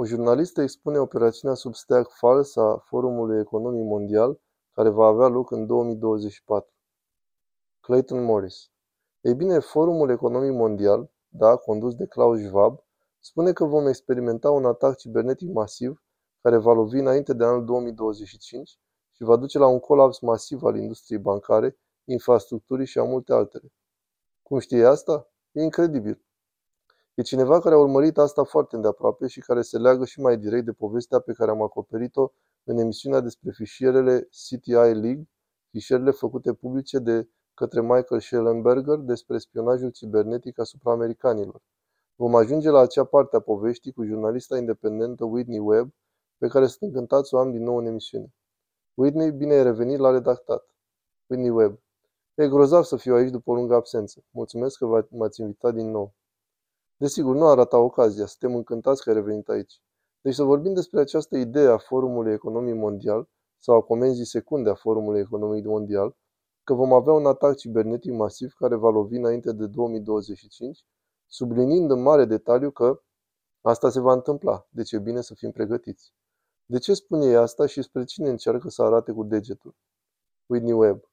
O jurnalistă expune operațiunea Substack fals a Forumului Economic Mondial, care va avea loc în 2024. Clayton Morris Ei bine, Forumul Economic Mondial, da, condus de Klaus Schwab, spune că vom experimenta un atac cibernetic masiv care va lovi înainte de anul 2025 și va duce la un colaps masiv al industriei bancare, infrastructurii și a multe altele. Cum știe asta? E incredibil. E cineva care a urmărit asta foarte îndeaproape și care se leagă și mai direct de povestea pe care am acoperit-o în emisiunea despre fișierele CTI League, fișierele făcute publice de către Michael Schellenberger despre spionajul cibernetic asupra americanilor. Vom ajunge la acea parte a poveștii cu jurnalista independentă Whitney Webb, pe care sunt încântat să o am din nou în emisiune. Whitney, bine ai revenit la redactat. Whitney Webb. E grozav să fiu aici după o lungă absență. Mulțumesc că m-ați invitat din nou. Desigur, nu arată ocazia, suntem încântați că ai revenit aici. Deci să vorbim despre această idee a Forumului Economic Mondial sau a comenzii secunde a Forumului Economic Mondial, că vom avea un atac cibernetic masiv care va lovi înainte de 2025, subliniind în mare detaliu că asta se va întâmpla, deci e bine să fim pregătiți. De ce spune ei asta și spre cine încearcă să arate cu degetul? Whitney Webb.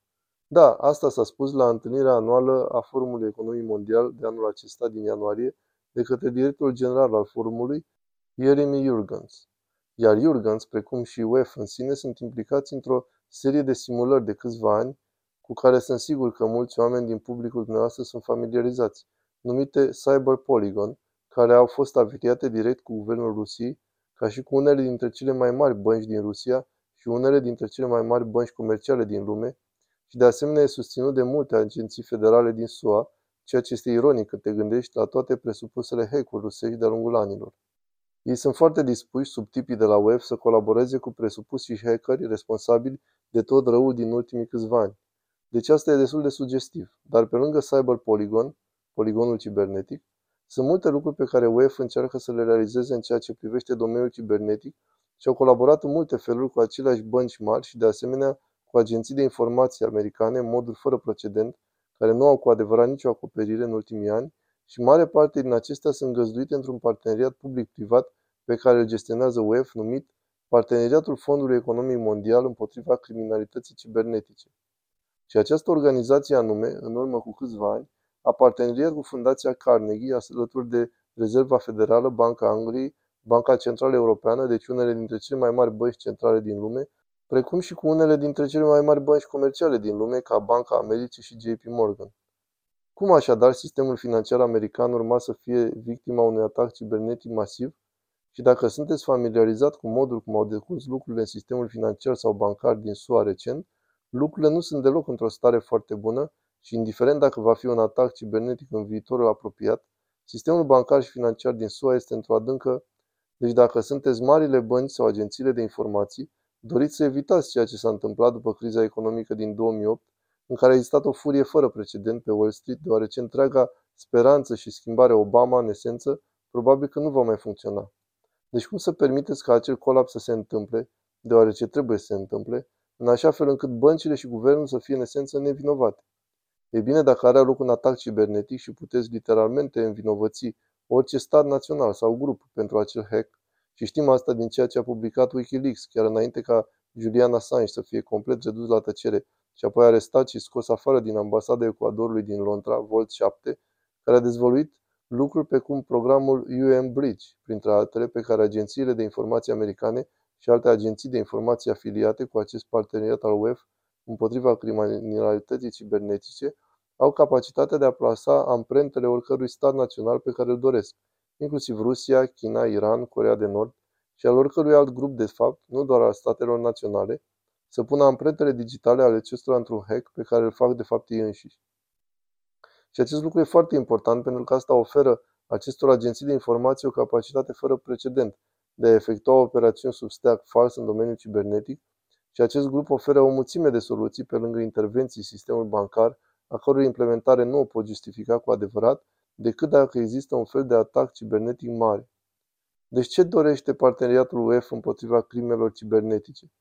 Da, asta s-a spus la întâlnirea anuală a Forumului Economic Mondial de anul acesta din ianuarie de către directorul general al forumului, Jeremy Jurgens. Iar Jurgens, precum și UEF în sine, sunt implicați într-o serie de simulări de câțiva ani cu care sunt sigur că mulți oameni din publicul dumneavoastră sunt familiarizați, numite Cyber Polygon, care au fost afiliate direct cu guvernul Rusiei, ca și cu unele dintre cele mai mari bănci din Rusia și unele dintre cele mai mari bănci comerciale din lume, și de asemenea e susținut de multe agenții federale din SUA, ceea ce este ironic când te gândești la toate presupusele hack-uri rusești de-a lungul anilor. Ei sunt foarte dispuși, sub tipii de la web, să colaboreze cu presupusi hackeri responsabili de tot răul din ultimii câțiva ani. Deci asta e destul de sugestiv. Dar pe lângă Cyber Polygon, poligonul cibernetic, sunt multe lucruri pe care UEF încearcă să le realizeze în ceea ce privește domeniul cibernetic și au colaborat în multe feluri cu aceleași bănci mari și de asemenea cu agenții de informații americane în moduri fără precedent, care nu au cu adevărat nicio acoperire în ultimii ani și mare parte din acestea sunt găzduite într-un parteneriat public-privat pe care îl gestionează UEF numit Parteneriatul Fondului Economic Mondial împotriva criminalității cibernetice. Și această organizație anume, în urmă cu câțiva ani, a parteneriat cu Fundația Carnegie alături de Rezerva Federală, Banca Angliei, Banca Centrală Europeană, deci unele dintre cele mai mari bănci centrale din lume, precum și cu unele dintre cele mai mari bănci comerciale din lume, ca Banca Americii și JP Morgan. Cum așadar sistemul financiar american urma să fie victima unui atac cibernetic masiv? Și dacă sunteți familiarizat cu modul cum au decurs lucrurile în sistemul financiar sau bancar din SUA recent, lucrurile nu sunt deloc într-o stare foarte bună și indiferent dacă va fi un atac cibernetic în viitorul apropiat, sistemul bancar și financiar din SUA este într-o adâncă, deci dacă sunteți marile bănci sau agențiile de informații, Doriți să evitați ceea ce s-a întâmplat după criza economică din 2008, în care a existat o furie fără precedent pe Wall Street, deoarece întreaga speranță și schimbare Obama, în esență, probabil că nu va mai funcționa. Deci cum să permiteți ca acel colaps să se întâmple, deoarece trebuie să se întâmple, în așa fel încât băncile și guvernul să fie în esență nevinovate? Ei bine, dacă are loc un atac cibernetic și puteți literalmente învinovăți orice stat național sau grup pentru acel hack, și știm asta din ceea ce a publicat Wikileaks, chiar înainte ca Julian Assange să fie complet redus la tăcere și apoi arestat și scos afară din ambasada Ecuadorului din Londra, Volt 7, care a dezvăluit lucruri pe cum programul UM Bridge, printre altele pe care agențiile de informații americane și alte agenții de informații afiliate cu acest parteneriat al UEF împotriva criminalității cibernetice au capacitatea de a plasa amprentele oricărui stat național pe care îl doresc, inclusiv Rusia, China, Iran, Coreea de Nord și al oricărui alt grup de fapt, nu doar al statelor naționale, să pună amprentele digitale ale acestora într-un hack pe care îl fac de fapt ei înșiși. Și acest lucru e foarte important pentru că asta oferă acestor agenții de informații o capacitate fără precedent de a efectua operațiuni sub stack fals în domeniul cibernetic și acest grup oferă o mulțime de soluții pe lângă intervenții sistemul bancar, a cărui implementare nu o pot justifica cu adevărat decât dacă există un fel de atac cibernetic mare. Deci ce dorește parteneriatul UEF împotriva crimelor cibernetice?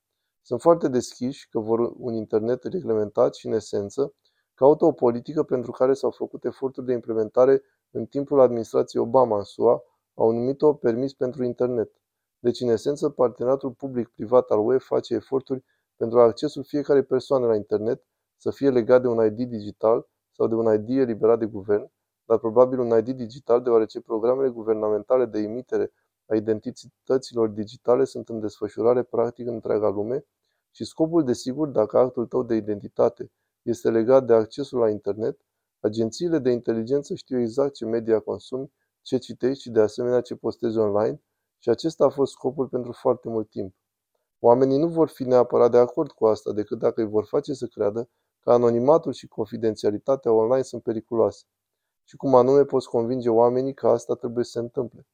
Sunt foarte deschiși că vor un internet reglementat și, în esență, caută o politică pentru care s-au făcut eforturi de implementare în timpul administrației Obama în SUA, au numit-o permis pentru internet. Deci, în esență, parteneriatul public-privat al UE face eforturi pentru accesul fiecare persoane la internet să fie legat de un ID digital sau de un ID eliberat de guvern, dar probabil un ID digital deoarece programele guvernamentale de emitere a identităților digitale sunt în desfășurare practic în întreaga lume și scopul, desigur, dacă actul tău de identitate este legat de accesul la internet, agențiile de inteligență știu exact ce media consumi, ce citești și de asemenea ce postezi online și acesta a fost scopul pentru foarte mult timp. Oamenii nu vor fi neapărat de acord cu asta decât dacă îi vor face să creadă că anonimatul și confidențialitatea online sunt periculoase. Și cum anume poți convinge oamenii că asta trebuie să se întâmple.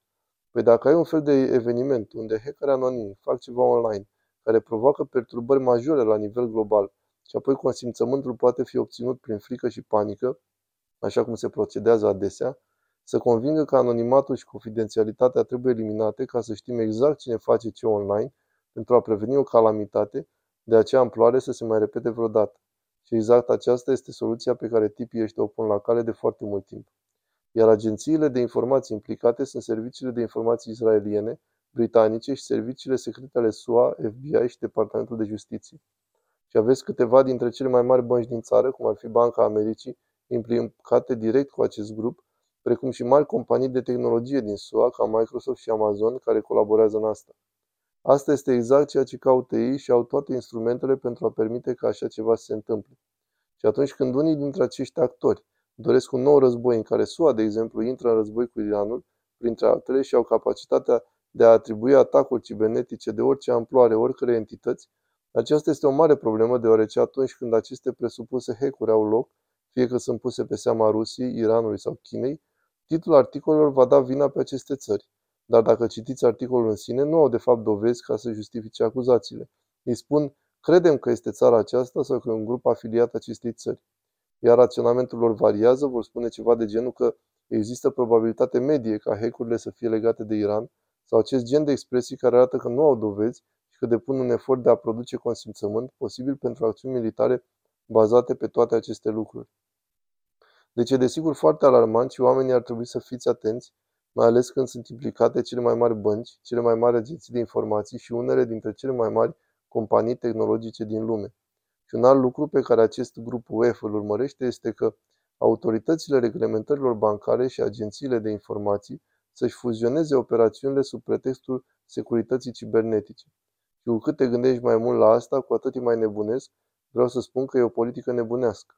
Păi dacă ai un fel de eveniment unde hackeri anonimi fac ceva online care provoacă perturbări majore la nivel global și apoi consimțământul poate fi obținut prin frică și panică, așa cum se procedează adesea, să convingă că anonimatul și confidențialitatea trebuie eliminate ca să știm exact cine face ce online pentru a preveni o calamitate de acea amploare să se mai repete vreodată. Și exact aceasta este soluția pe care tipii ăștia o pun la cale de foarte mult timp. Iar agențiile de informații implicate sunt serviciile de informații israeliene, britanice și serviciile secrete ale SUA, FBI și Departamentul de Justiție. Și aveți câteva dintre cele mai mari bănci din țară, cum ar fi Banca Americii, implicate direct cu acest grup, precum și mari companii de tehnologie din SUA, ca Microsoft și Amazon, care colaborează în asta. Asta este exact ceea ce caută ei și au toate instrumentele pentru a permite ca așa ceva să se întâmple. Și atunci când unii dintre acești actori doresc un nou război în care SUA, de exemplu, intră în război cu Iranul, printre altele, și au capacitatea de a atribui atacuri cibernetice de orice amploare oricărei entități, aceasta este o mare problemă deoarece atunci când aceste presupuse hack-uri au loc, fie că sunt puse pe seama Rusiei, Iranului sau Chinei, titlul articolelor va da vina pe aceste țări. Dar dacă citiți articolul în sine, nu au de fapt dovezi ca să justifice acuzațiile. Îi spun, credem că este țara aceasta sau că e un grup afiliat acestei țări. Iar raționamentul lor variază, vor spune ceva de genul că există probabilitate medie ca hackurile să fie legate de Iran sau acest gen de expresii care arată că nu au dovezi și că depun un efort de a produce consimțământ posibil pentru acțiuni militare bazate pe toate aceste lucruri. Deci e desigur foarte alarmant și oamenii ar trebui să fiți atenți mai ales când sunt implicate cele mai mari bănci, cele mai mari agenții de informații și unele dintre cele mai mari companii tehnologice din lume. Și un alt lucru pe care acest grup UEF îl urmărește este că autoritățile reglementărilor bancare și agențiile de informații să-și fuzioneze operațiunile sub pretextul securității cibernetice. Și cu cât te gândești mai mult la asta, cu atât e mai nebunesc, vreau să spun că e o politică nebunească.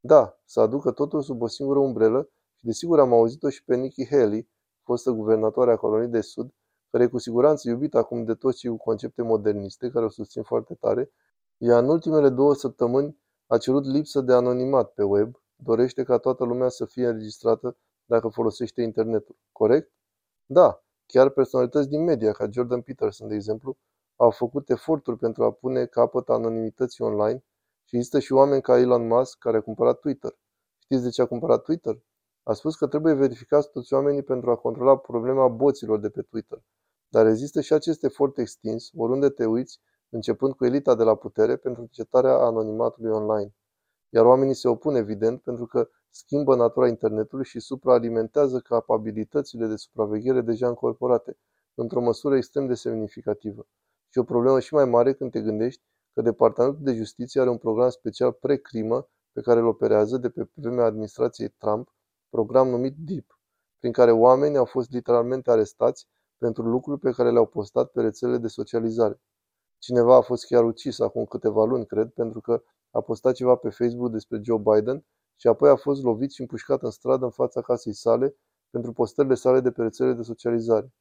Da, să aducă totul sub o singură umbrelă și desigur am auzit-o și pe Nikki Haley, fostă guvernatoare a coloniei de sud, care e cu siguranță iubită acum de toți cei cu concepte moderniste, care o susțin foarte tare, ea în ultimele două săptămâni a cerut lipsă de anonimat pe web, dorește ca toată lumea să fie înregistrată dacă folosește internetul. Corect? Da, chiar personalități din media, ca Jordan Peterson, de exemplu, au făcut eforturi pentru a pune capăt anonimității online și există și oameni ca Elon Musk care a cumpărat Twitter. Știți de ce a cumpărat Twitter? A spus că trebuie verificați toți oamenii pentru a controla problema boților de pe Twitter. Dar există și acest efort extins, oriunde te uiți, începând cu elita de la putere, pentru încetarea anonimatului online. Iar oamenii se opun, evident, pentru că schimbă natura internetului și supraalimentează capabilitățile de supraveghere deja încorporate, într-o măsură extrem de semnificativă. Și o problemă și mai mare când te gândești că Departamentul de Justiție are un program special pre-crimă pe care îl operează de pe vremea administrației Trump program numit DEEP, prin care oamenii au fost literalmente arestați pentru lucruri pe care le-au postat pe rețelele de socializare. Cineva a fost chiar ucis acum câteva luni, cred, pentru că a postat ceva pe Facebook despre Joe Biden și apoi a fost lovit și împușcat în stradă în fața casei sale pentru postările sale de pe rețelele de socializare.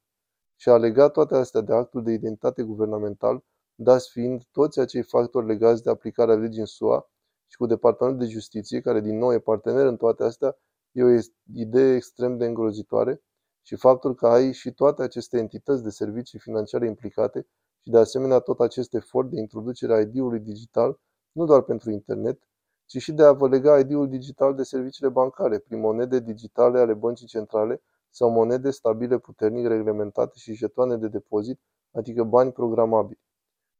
Și a legat toate astea de actul de identitate guvernamental, dați fiind toți acei factori legați de aplicarea legii în SUA și cu Departamentul de Justiție, care din nou e partener în toate astea, E o idee extrem de îngrozitoare și faptul că ai și toate aceste entități de servicii financiare implicate și de asemenea tot acest efort de introducere a ID-ului digital, nu doar pentru internet, ci și de a vă lega ID-ul digital de serviciile bancare prin monede digitale ale băncii centrale sau monede stabile puternic reglementate și jetoane de depozit, adică bani programabili.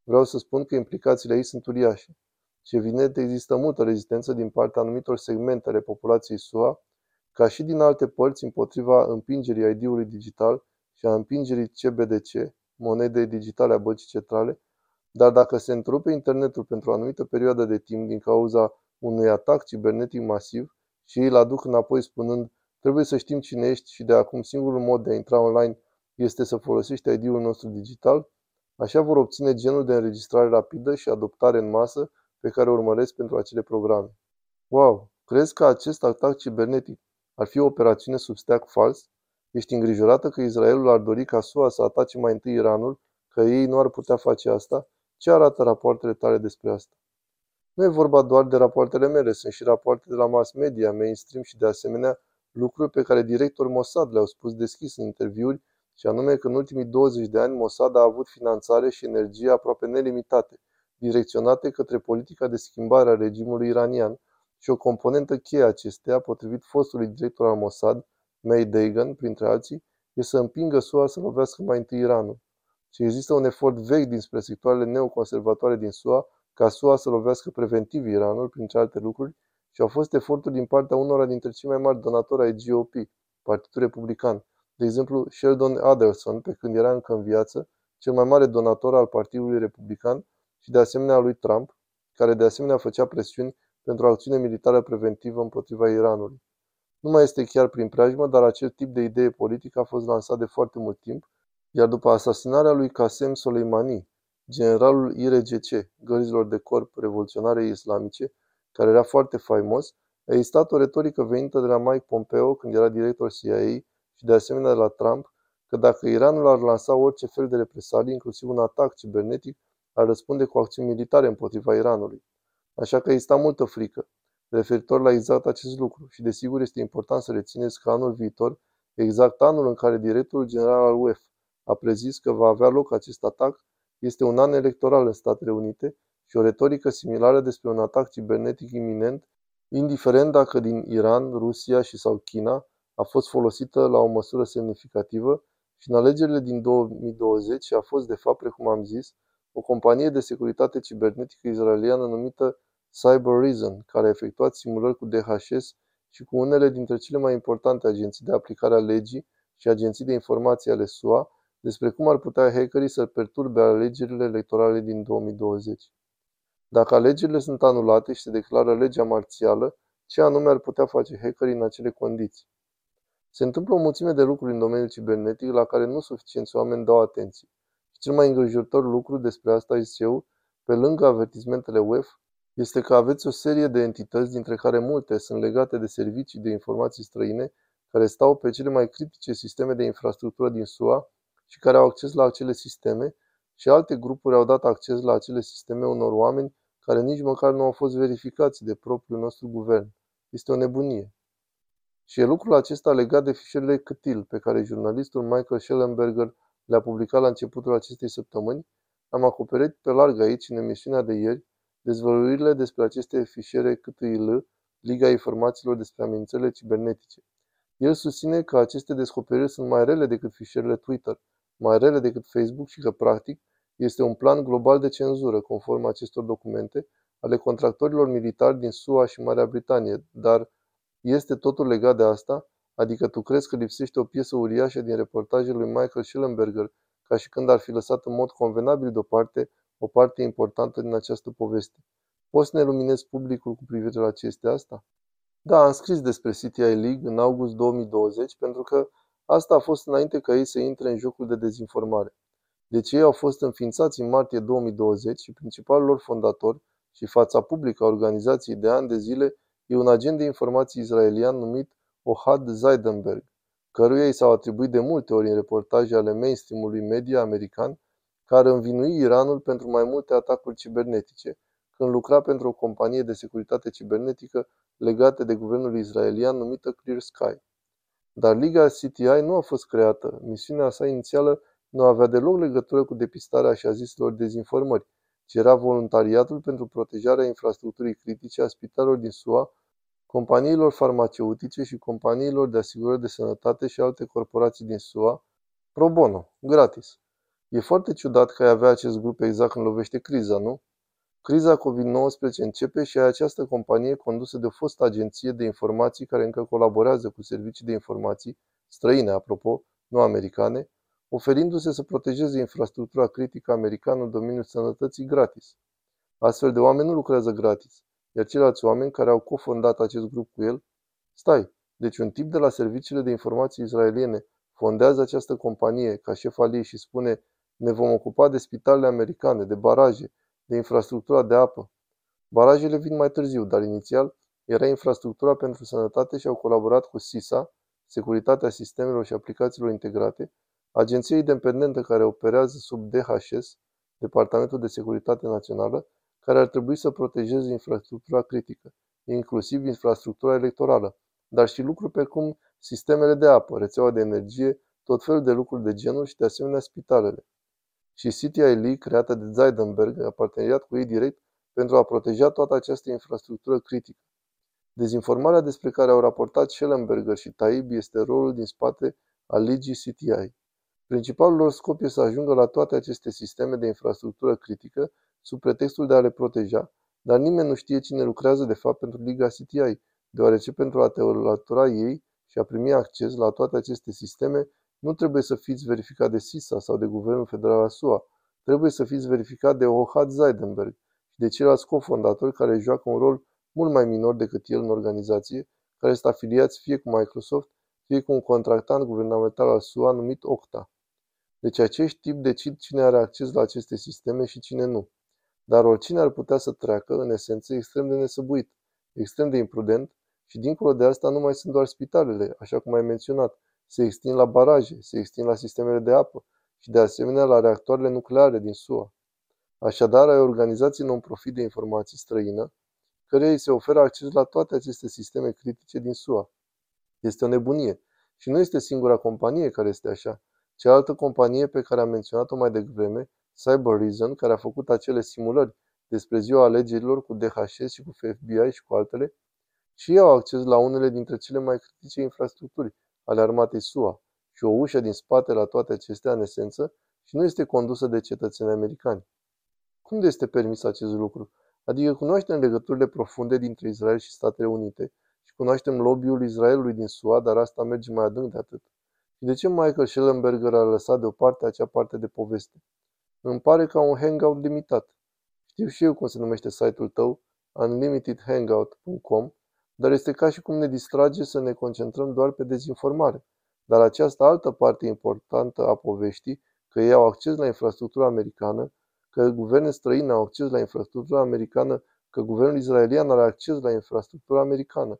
Vreau să spun că implicațiile aici sunt uriașe. Și evident există multă rezistență din partea anumitor segmente ale populației SUA ca și din alte părți împotriva împingerii ID-ului digital și a împingerii CBDC, monedei digitale a băncii centrale, dar dacă se întrerupe internetul pentru o anumită perioadă de timp din cauza unui atac cibernetic masiv și ei îl aduc înapoi spunând trebuie să știm cine ești și de acum singurul mod de a intra online este să folosești ID-ul nostru digital, așa vor obține genul de înregistrare rapidă și adoptare în masă pe care o urmăresc pentru acele programe. Wow! Crezi că acest atac cibernetic ar fi o operațiune sub steag fals? Ești îngrijorată că Israelul ar dori ca SUA să atace mai întâi Iranul, că ei nu ar putea face asta? Ce arată rapoartele tale despre asta? Nu e vorba doar de rapoartele mele, sunt și rapoarte de la mass media, mainstream și de asemenea lucruri pe care directorul Mossad le-au spus deschis în interviuri, și anume că în ultimii 20 de ani Mossad a avut finanțare și energie aproape nelimitate, direcționate către politica de schimbare a regimului iranian și o componentă cheie acesteia, potrivit fostului director al Mossad, May Dagan, printre alții, e să împingă SUA să lovească mai întâi Iranul. Și există un efort vechi dinspre sectoarele neoconservatoare din SUA ca SUA să lovească preventiv Iranul, printre alte lucruri, și au fost eforturi din partea unora dintre cei mai mari donatori ai GOP, Partidul Republican, de exemplu Sheldon Adelson, pe când era încă în viață, cel mai mare donator al Partidului Republican și de asemenea al lui Trump, care de asemenea făcea presiuni pentru o acțiune militară preventivă împotriva Iranului. Nu mai este chiar prin preajmă, dar acest tip de idee politică a fost lansat de foarte mult timp, iar după asasinarea lui Qasem Soleimani, generalul IRGC, gărzilor de corp revoluționare islamice, care era foarte faimos, a existat o retorică venită de la Mike Pompeo când era director CIA și de asemenea de la Trump, că dacă Iranul ar lansa orice fel de represalii, inclusiv un atac cibernetic, ar răspunde cu acțiuni militare împotriva Iranului. Așa că exista multă frică. Referitor la exact acest lucru și desigur este important să rețineți că anul viitor, exact anul în care directorul general al UEF a prezis că va avea loc acest atac, este un an electoral în Statele Unite și o retorică similară despre un atac cibernetic iminent, indiferent dacă din Iran, Rusia și sau China, a fost folosită la o măsură semnificativă și în alegerile din 2020 a fost, de fapt, precum am zis, o companie de securitate cibernetică israeliană numită Cyber Reason, care a efectuat simulări cu DHS și cu unele dintre cele mai importante agenții de aplicare a legii și agenții de informații ale SUA despre cum ar putea hackerii să perturbe alegerile electorale din 2020. Dacă alegerile sunt anulate și se declară legea marțială, ce anume ar putea face hackerii în acele condiții? Se întâmplă o mulțime de lucruri în domeniul cibernetic la care nu suficienți oameni dau atenție. Și cel mai îngrijorător lucru despre asta este eu, pe lângă avertizmentele WEF, este că aveți o serie de entități, dintre care multe sunt legate de servicii de informații străine, care stau pe cele mai critice sisteme de infrastructură din SUA și care au acces la acele sisteme, și alte grupuri au dat acces la acele sisteme unor oameni care nici măcar nu au fost verificați de propriul nostru guvern. Este o nebunie. Și e lucrul acesta legat de fișierele câtil pe care jurnalistul Michael Schellenberger le-a publicat la începutul acestei săptămâni. Am acoperit pe larg aici, în emisiunea de ieri, dezvăluirile despre aceste fișiere CTIL, Liga Informațiilor despre amenințările cibernetice. El susține că aceste descoperiri sunt mai rele decât fișierele Twitter, mai rele decât Facebook și că, practic, este un plan global de cenzură, conform acestor documente, ale contractorilor militari din SUA și Marea Britanie, dar este totul legat de asta? Adică tu crezi că lipsește o piesă uriașă din reportajele lui Michael Schellenberger, ca și când ar fi lăsat în mod convenabil deoparte o parte importantă din această poveste. Poți să ne luminezi publicul cu privire la ce este asta? Da, am scris despre CTI League în august 2020 pentru că asta a fost înainte ca ei să intre în jocul de dezinformare. Deci ei au fost înființați în martie 2020 și principalul lor fondator și fața publică a organizației de ani de zile e un agent de informații israelian numit Ohad Zeidenberg, căruia i s-au atribuit de multe ori în reportaje ale mainstream-ului media american care învinui Iranul pentru mai multe atacuri cibernetice, când lucra pentru o companie de securitate cibernetică legată de guvernul israelian numită Clear Sky. Dar Liga CTI nu a fost creată. Misiunea sa inițială nu avea deloc legătură cu depistarea așa ziselor dezinformări, ci era voluntariatul pentru protejarea infrastructurii critice a spitalelor din SUA, companiilor farmaceutice și companiilor de asigurări de sănătate și alte corporații din SUA, pro bono, gratis. E foarte ciudat că ai avea acest grup exact când lovește criza, nu? Criza COVID-19 începe și ai această companie condusă de o fostă agenție de informații care încă colaborează cu servicii de informații, străine apropo, nu americane, oferindu-se să protejeze infrastructura critică americană în domeniul sănătății gratis. Astfel de oameni nu lucrează gratis, iar ceilalți oameni care au cofondat acest grup cu el, stai, deci un tip de la serviciile de informații israeliene fondează această companie ca șef al ei și spune ne vom ocupa de spitalele americane, de baraje, de infrastructura de apă. Barajele vin mai târziu, dar inițial era infrastructura pentru sănătate și au colaborat cu SISA, Securitatea Sistemelor și Aplicațiilor Integrate, agenție independentă care operează sub DHS, Departamentul de Securitate Națională, care ar trebui să protejeze infrastructura critică, inclusiv infrastructura electorală, dar și lucruri precum sistemele de apă, rețeaua de energie, tot felul de lucruri de genul și de asemenea spitalele. Și CTI Lee, creată de Zeidenberg, a parteneriat cu ei direct pentru a proteja toată această infrastructură critică. Dezinformarea despre care au raportat Schellenberger și Taib este rolul din spate al legii CTI. Principalul lor scop este să ajungă la toate aceste sisteme de infrastructură critică sub pretextul de a le proteja, dar nimeni nu știe cine lucrează de fapt pentru Liga CTI, deoarece pentru a te alătura ei și a primi acces la toate aceste sisteme, nu trebuie să fiți verificat de SISA sau de Guvernul Federal al SUA, trebuie să fiți verificat de Ohad Zeidenberg și de ceilalți cofondatori care joacă un rol mult mai minor decât el în organizație, care sunt afiliați fie cu Microsoft, fie cu un contractant guvernamental al SUA numit Octa. Deci acești tip decid cine are acces la aceste sisteme și cine nu. Dar oricine ar putea să treacă, în esență, extrem de nesăbuit, extrem de imprudent și dincolo de asta nu mai sunt doar spitalele, așa cum ai menționat, se extind la baraje, se extind la sistemele de apă și de asemenea la reactoarele nucleare din SUA. Așadar, ai organizații non-profit de informații străină, căreia îi se oferă acces la toate aceste sisteme critice din SUA. Este o nebunie și nu este singura companie care este așa. Cealaltă companie pe care am menționat-o mai devreme, Cyber Reason, care a făcut acele simulări despre ziua alegerilor cu DHS și cu FBI și cu altele, și ei au acces la unele dintre cele mai critice infrastructuri ale armatei SUA și o ușă din spate la toate acestea în esență și nu este condusă de cetățeni americani. Cum de este permis acest lucru? Adică cunoaștem legăturile profunde dintre Israel și Statele Unite și cunoaștem lobby-ul Israelului din SUA, dar asta merge mai adânc de atât. Și de ce Michael Schellenberger a lăsat deoparte acea parte de poveste? Îmi pare ca un hangout limitat. Știu și eu cum se numește site-ul tău, unlimitedhangout.com, dar este ca și cum ne distrage să ne concentrăm doar pe dezinformare. Dar această altă parte importantă a poveștii, că ei au acces la infrastructura americană, că guverne străine au acces la infrastructura americană, că guvernul israelian are acces la infrastructura americană.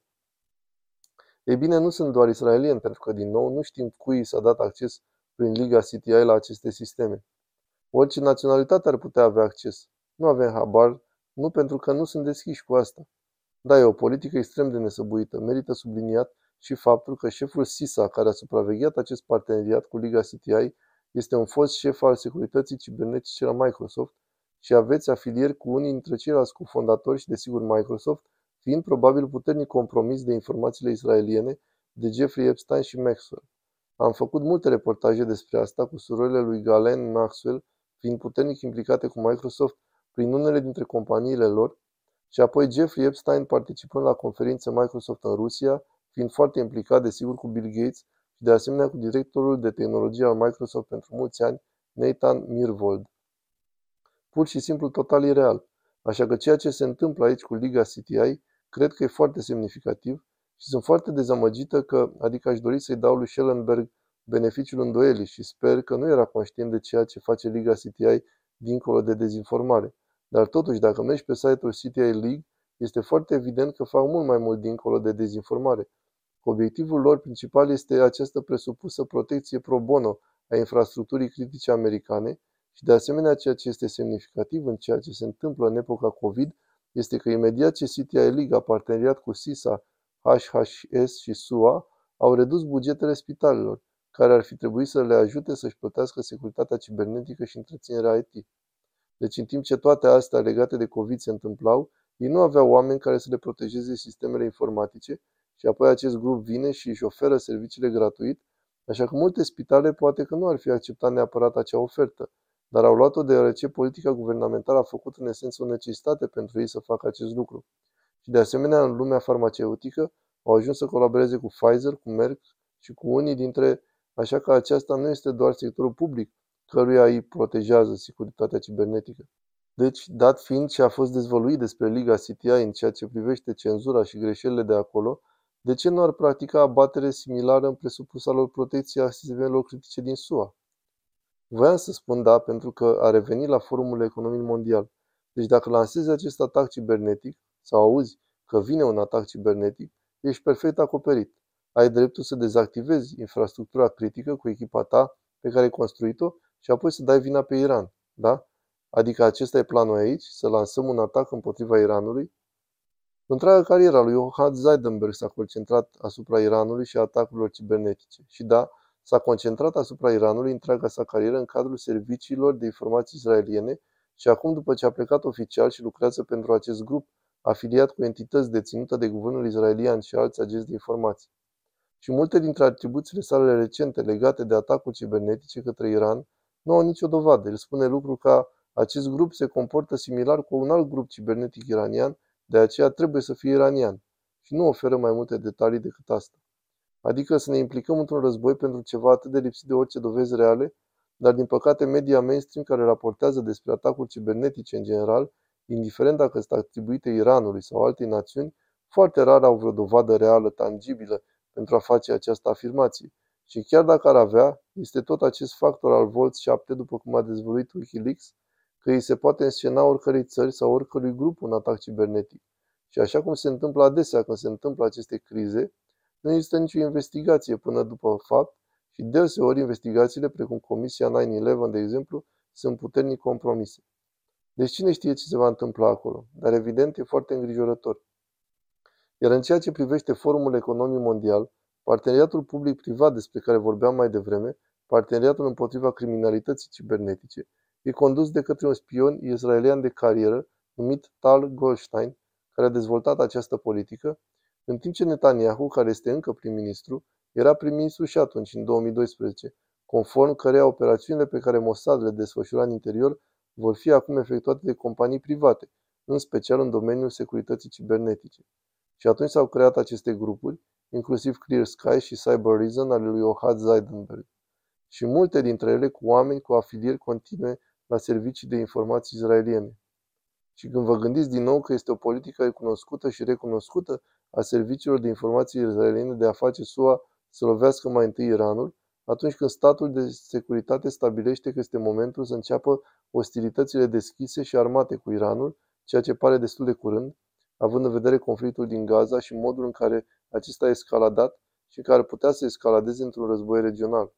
Ei bine, nu sunt doar israelieni, pentru că, din nou, nu știm cui s-a dat acces prin Liga CTI la aceste sisteme. Orice naționalitate ar putea avea acces. Nu avem habar, nu pentru că nu sunt deschiși cu asta. Da, e o politică extrem de nesăbuită. Merită subliniat și faptul că șeful SISA, care a supravegheat acest parteneriat cu Liga CTI, este un fost șef al securității cibernetice la Microsoft și aveți afilieri cu unii dintre ceilalți cofondatori și, desigur, Microsoft, fiind probabil puternic compromis de informațiile israeliene de Jeffrey Epstein și Maxwell. Am făcut multe reportaje despre asta cu surorile lui Galen Maxwell, fiind puternic implicate cu Microsoft prin unele dintre companiile lor, și apoi Jeffrey Epstein participând la conferințe Microsoft în Rusia, fiind foarte implicat, desigur, cu Bill Gates și de asemenea cu directorul de tehnologie al Microsoft pentru mulți ani, Nathan Mirvold. Pur și simplu total ireal. Așa că ceea ce se întâmplă aici cu Liga CTI cred că e foarte semnificativ și sunt foarte dezamăgită că, adică aș dori să-i dau lui Schellenberg beneficiul îndoielii și sper că nu era conștient de ceea ce face Liga CTI dincolo de dezinformare. Dar totuși, dacă mergi pe site-ul CTI League, este foarte evident că fac mult mai mult dincolo de dezinformare. Obiectivul lor principal este această presupusă protecție pro bono a infrastructurii critice americane și de asemenea ceea ce este semnificativ în ceea ce se întâmplă în epoca COVID este că imediat ce CTI League a parteneriat cu SISA, HHS și SUA, au redus bugetele spitalelor, care ar fi trebuit să le ajute să-și plătească securitatea cibernetică și întreținerea IT. Deci în timp ce toate astea legate de COVID se întâmplau, ei nu aveau oameni care să le protejeze sistemele informatice și apoi acest grup vine și își oferă serviciile gratuit, așa că multe spitale poate că nu ar fi acceptat neapărat acea ofertă, dar au luat-o deoarece politica guvernamentală a făcut în esență o necesitate pentru ei să facă acest lucru. Și de asemenea, în lumea farmaceutică, au ajuns să colaboreze cu Pfizer, cu Merck și cu unii dintre așa că aceasta nu este doar sectorul public, căruia îi protejează securitatea cibernetică. Deci, dat fiind ce a fost dezvăluit despre Liga CTI în ceea ce privește cenzura și greșelile de acolo, de ce nu ar practica abatere similară în presupusa lor protecție a sistemelor critice din SUA? Voiam să spun da, pentru că a revenit la forumul economic mondial. Deci dacă lansezi acest atac cibernetic, sau auzi că vine un atac cibernetic, ești perfect acoperit. Ai dreptul să dezactivezi infrastructura critică cu echipa ta pe care ai construit-o și apoi să dai vina pe Iran. Da? Adică acesta e planul aici, să lansăm un atac împotriva Iranului? Întreaga cariera lui Johann Zeidenberg s-a concentrat asupra Iranului și atacurilor cibernetice. Și da, s-a concentrat asupra Iranului întreaga sa carieră în cadrul serviciilor de informații israeliene și acum, după ce a plecat oficial și lucrează pentru acest grup afiliat cu entități deținute de guvernul israelian și alți agenți de informații. Și multe dintre atribuțiile sale recente legate de atacuri cibernetice către Iran nu au nicio dovadă. El spune lucru ca acest grup se comportă similar cu un alt grup cibernetic iranian, de aceea trebuie să fie iranian. Și nu oferă mai multe detalii decât asta. Adică să ne implicăm într-un război pentru ceva atât de lipsit de orice dovezi reale, dar din păcate media mainstream care raportează despre atacuri cibernetice în general, indiferent dacă sunt atribuite Iranului sau altei națiuni, foarte rar au vreo dovadă reală, tangibilă, pentru a face această afirmație. Și chiar dacă ar avea, este tot acest factor al Volt 7, după cum a dezvăluit Wikileaks, că îi se poate înscena oricărei țări sau oricărui grup un atac cibernetic. Și așa cum se întâmplă adesea când se întâmplă aceste crize, nu există nicio investigație până după fapt și deseori investigațiile, precum Comisia 9-11, de exemplu, sunt puternic compromise. Deci cine știe ce se va întâmpla acolo, dar evident e foarte îngrijorător. Iar în ceea ce privește Forumul Economic Mondial, parteneriatul public-privat despre care vorbeam mai devreme, parteneriatul împotriva criminalității cibernetice, e condus de către un spion israelian de carieră numit Tal Goldstein, care a dezvoltat această politică, în timp ce Netanyahu, care este încă prim-ministru, era prim-ministru și atunci, în 2012, conform căreia operațiunile pe care Mossad le desfășura în interior vor fi acum efectuate de companii private, în special în domeniul securității cibernetice. Și atunci s-au creat aceste grupuri, inclusiv Clear Sky și Cyber Reason ale lui Ohad Zeidenberg, și multe dintre ele cu oameni cu afilieri continue la servicii de informații izraeliene. Și când vă gândiți din nou că este o politică recunoscută și recunoscută a serviciilor de informații izraeliene de a face SUA să lovească mai întâi Iranul, atunci când statul de securitate stabilește că este momentul să înceapă ostilitățile deschise și armate cu Iranul, ceea ce pare destul de curând, având în vedere conflictul din Gaza și modul în care acesta a escaladat și care putea să escaladeze într-un război regional.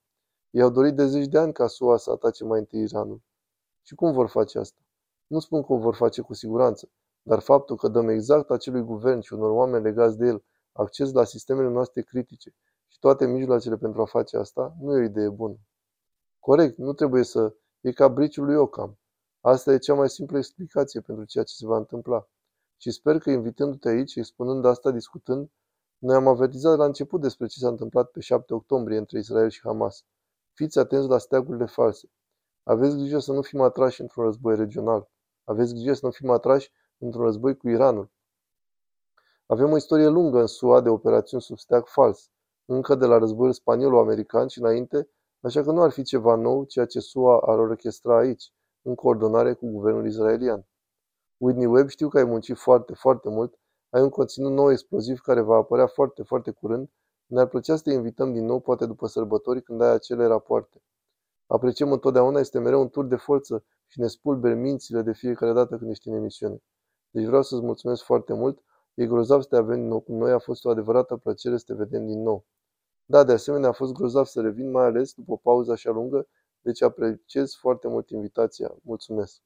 Ei au dorit de zeci de ani ca SUA să atace mai întâi Iranul. Și cum vor face asta? Nu spun că o vor face cu siguranță, dar faptul că dăm exact acelui guvern și unor oameni legați de el acces la sistemele noastre critice și toate mijloacele pentru a face asta, nu e o idee bună. Corect, nu trebuie să... E ca briciul lui Ocam. Asta e cea mai simplă explicație pentru ceea ce se va întâmpla. Și sper că invitându-te aici, expunând asta, discutând, noi am avertizat la început despre ce s-a întâmplat pe 7 octombrie între Israel și Hamas. Fiți atenți la steagurile false. Aveți grijă să nu fim atrași într-un război regional. Aveți grijă să nu fim atrași într-un război cu Iranul. Avem o istorie lungă în SUA de operațiuni sub steag fals, încă de la războiul spaniolo-american și înainte, așa că nu ar fi ceva nou ceea ce SUA ar orchestra aici, în coordonare cu guvernul israelian. Whitney Webb, știu că ai muncit foarte, foarte mult, ai un conținut nou exploziv care va apărea foarte, foarte curând. Ne-ar plăcea să te invităm din nou, poate după sărbători, când ai acele rapoarte. Apreciem întotdeauna, este mereu un tur de forță și ne spulberi mințile de fiecare dată când ești în emisiune. Deci vreau să-ți mulțumesc foarte mult. E grozav să te avem din nou cu noi, a fost o adevărată plăcere să te vedem din nou. Da, de asemenea a fost grozav să revin, mai ales după o pauză așa lungă, deci apreciez foarte mult invitația. Mulțumesc!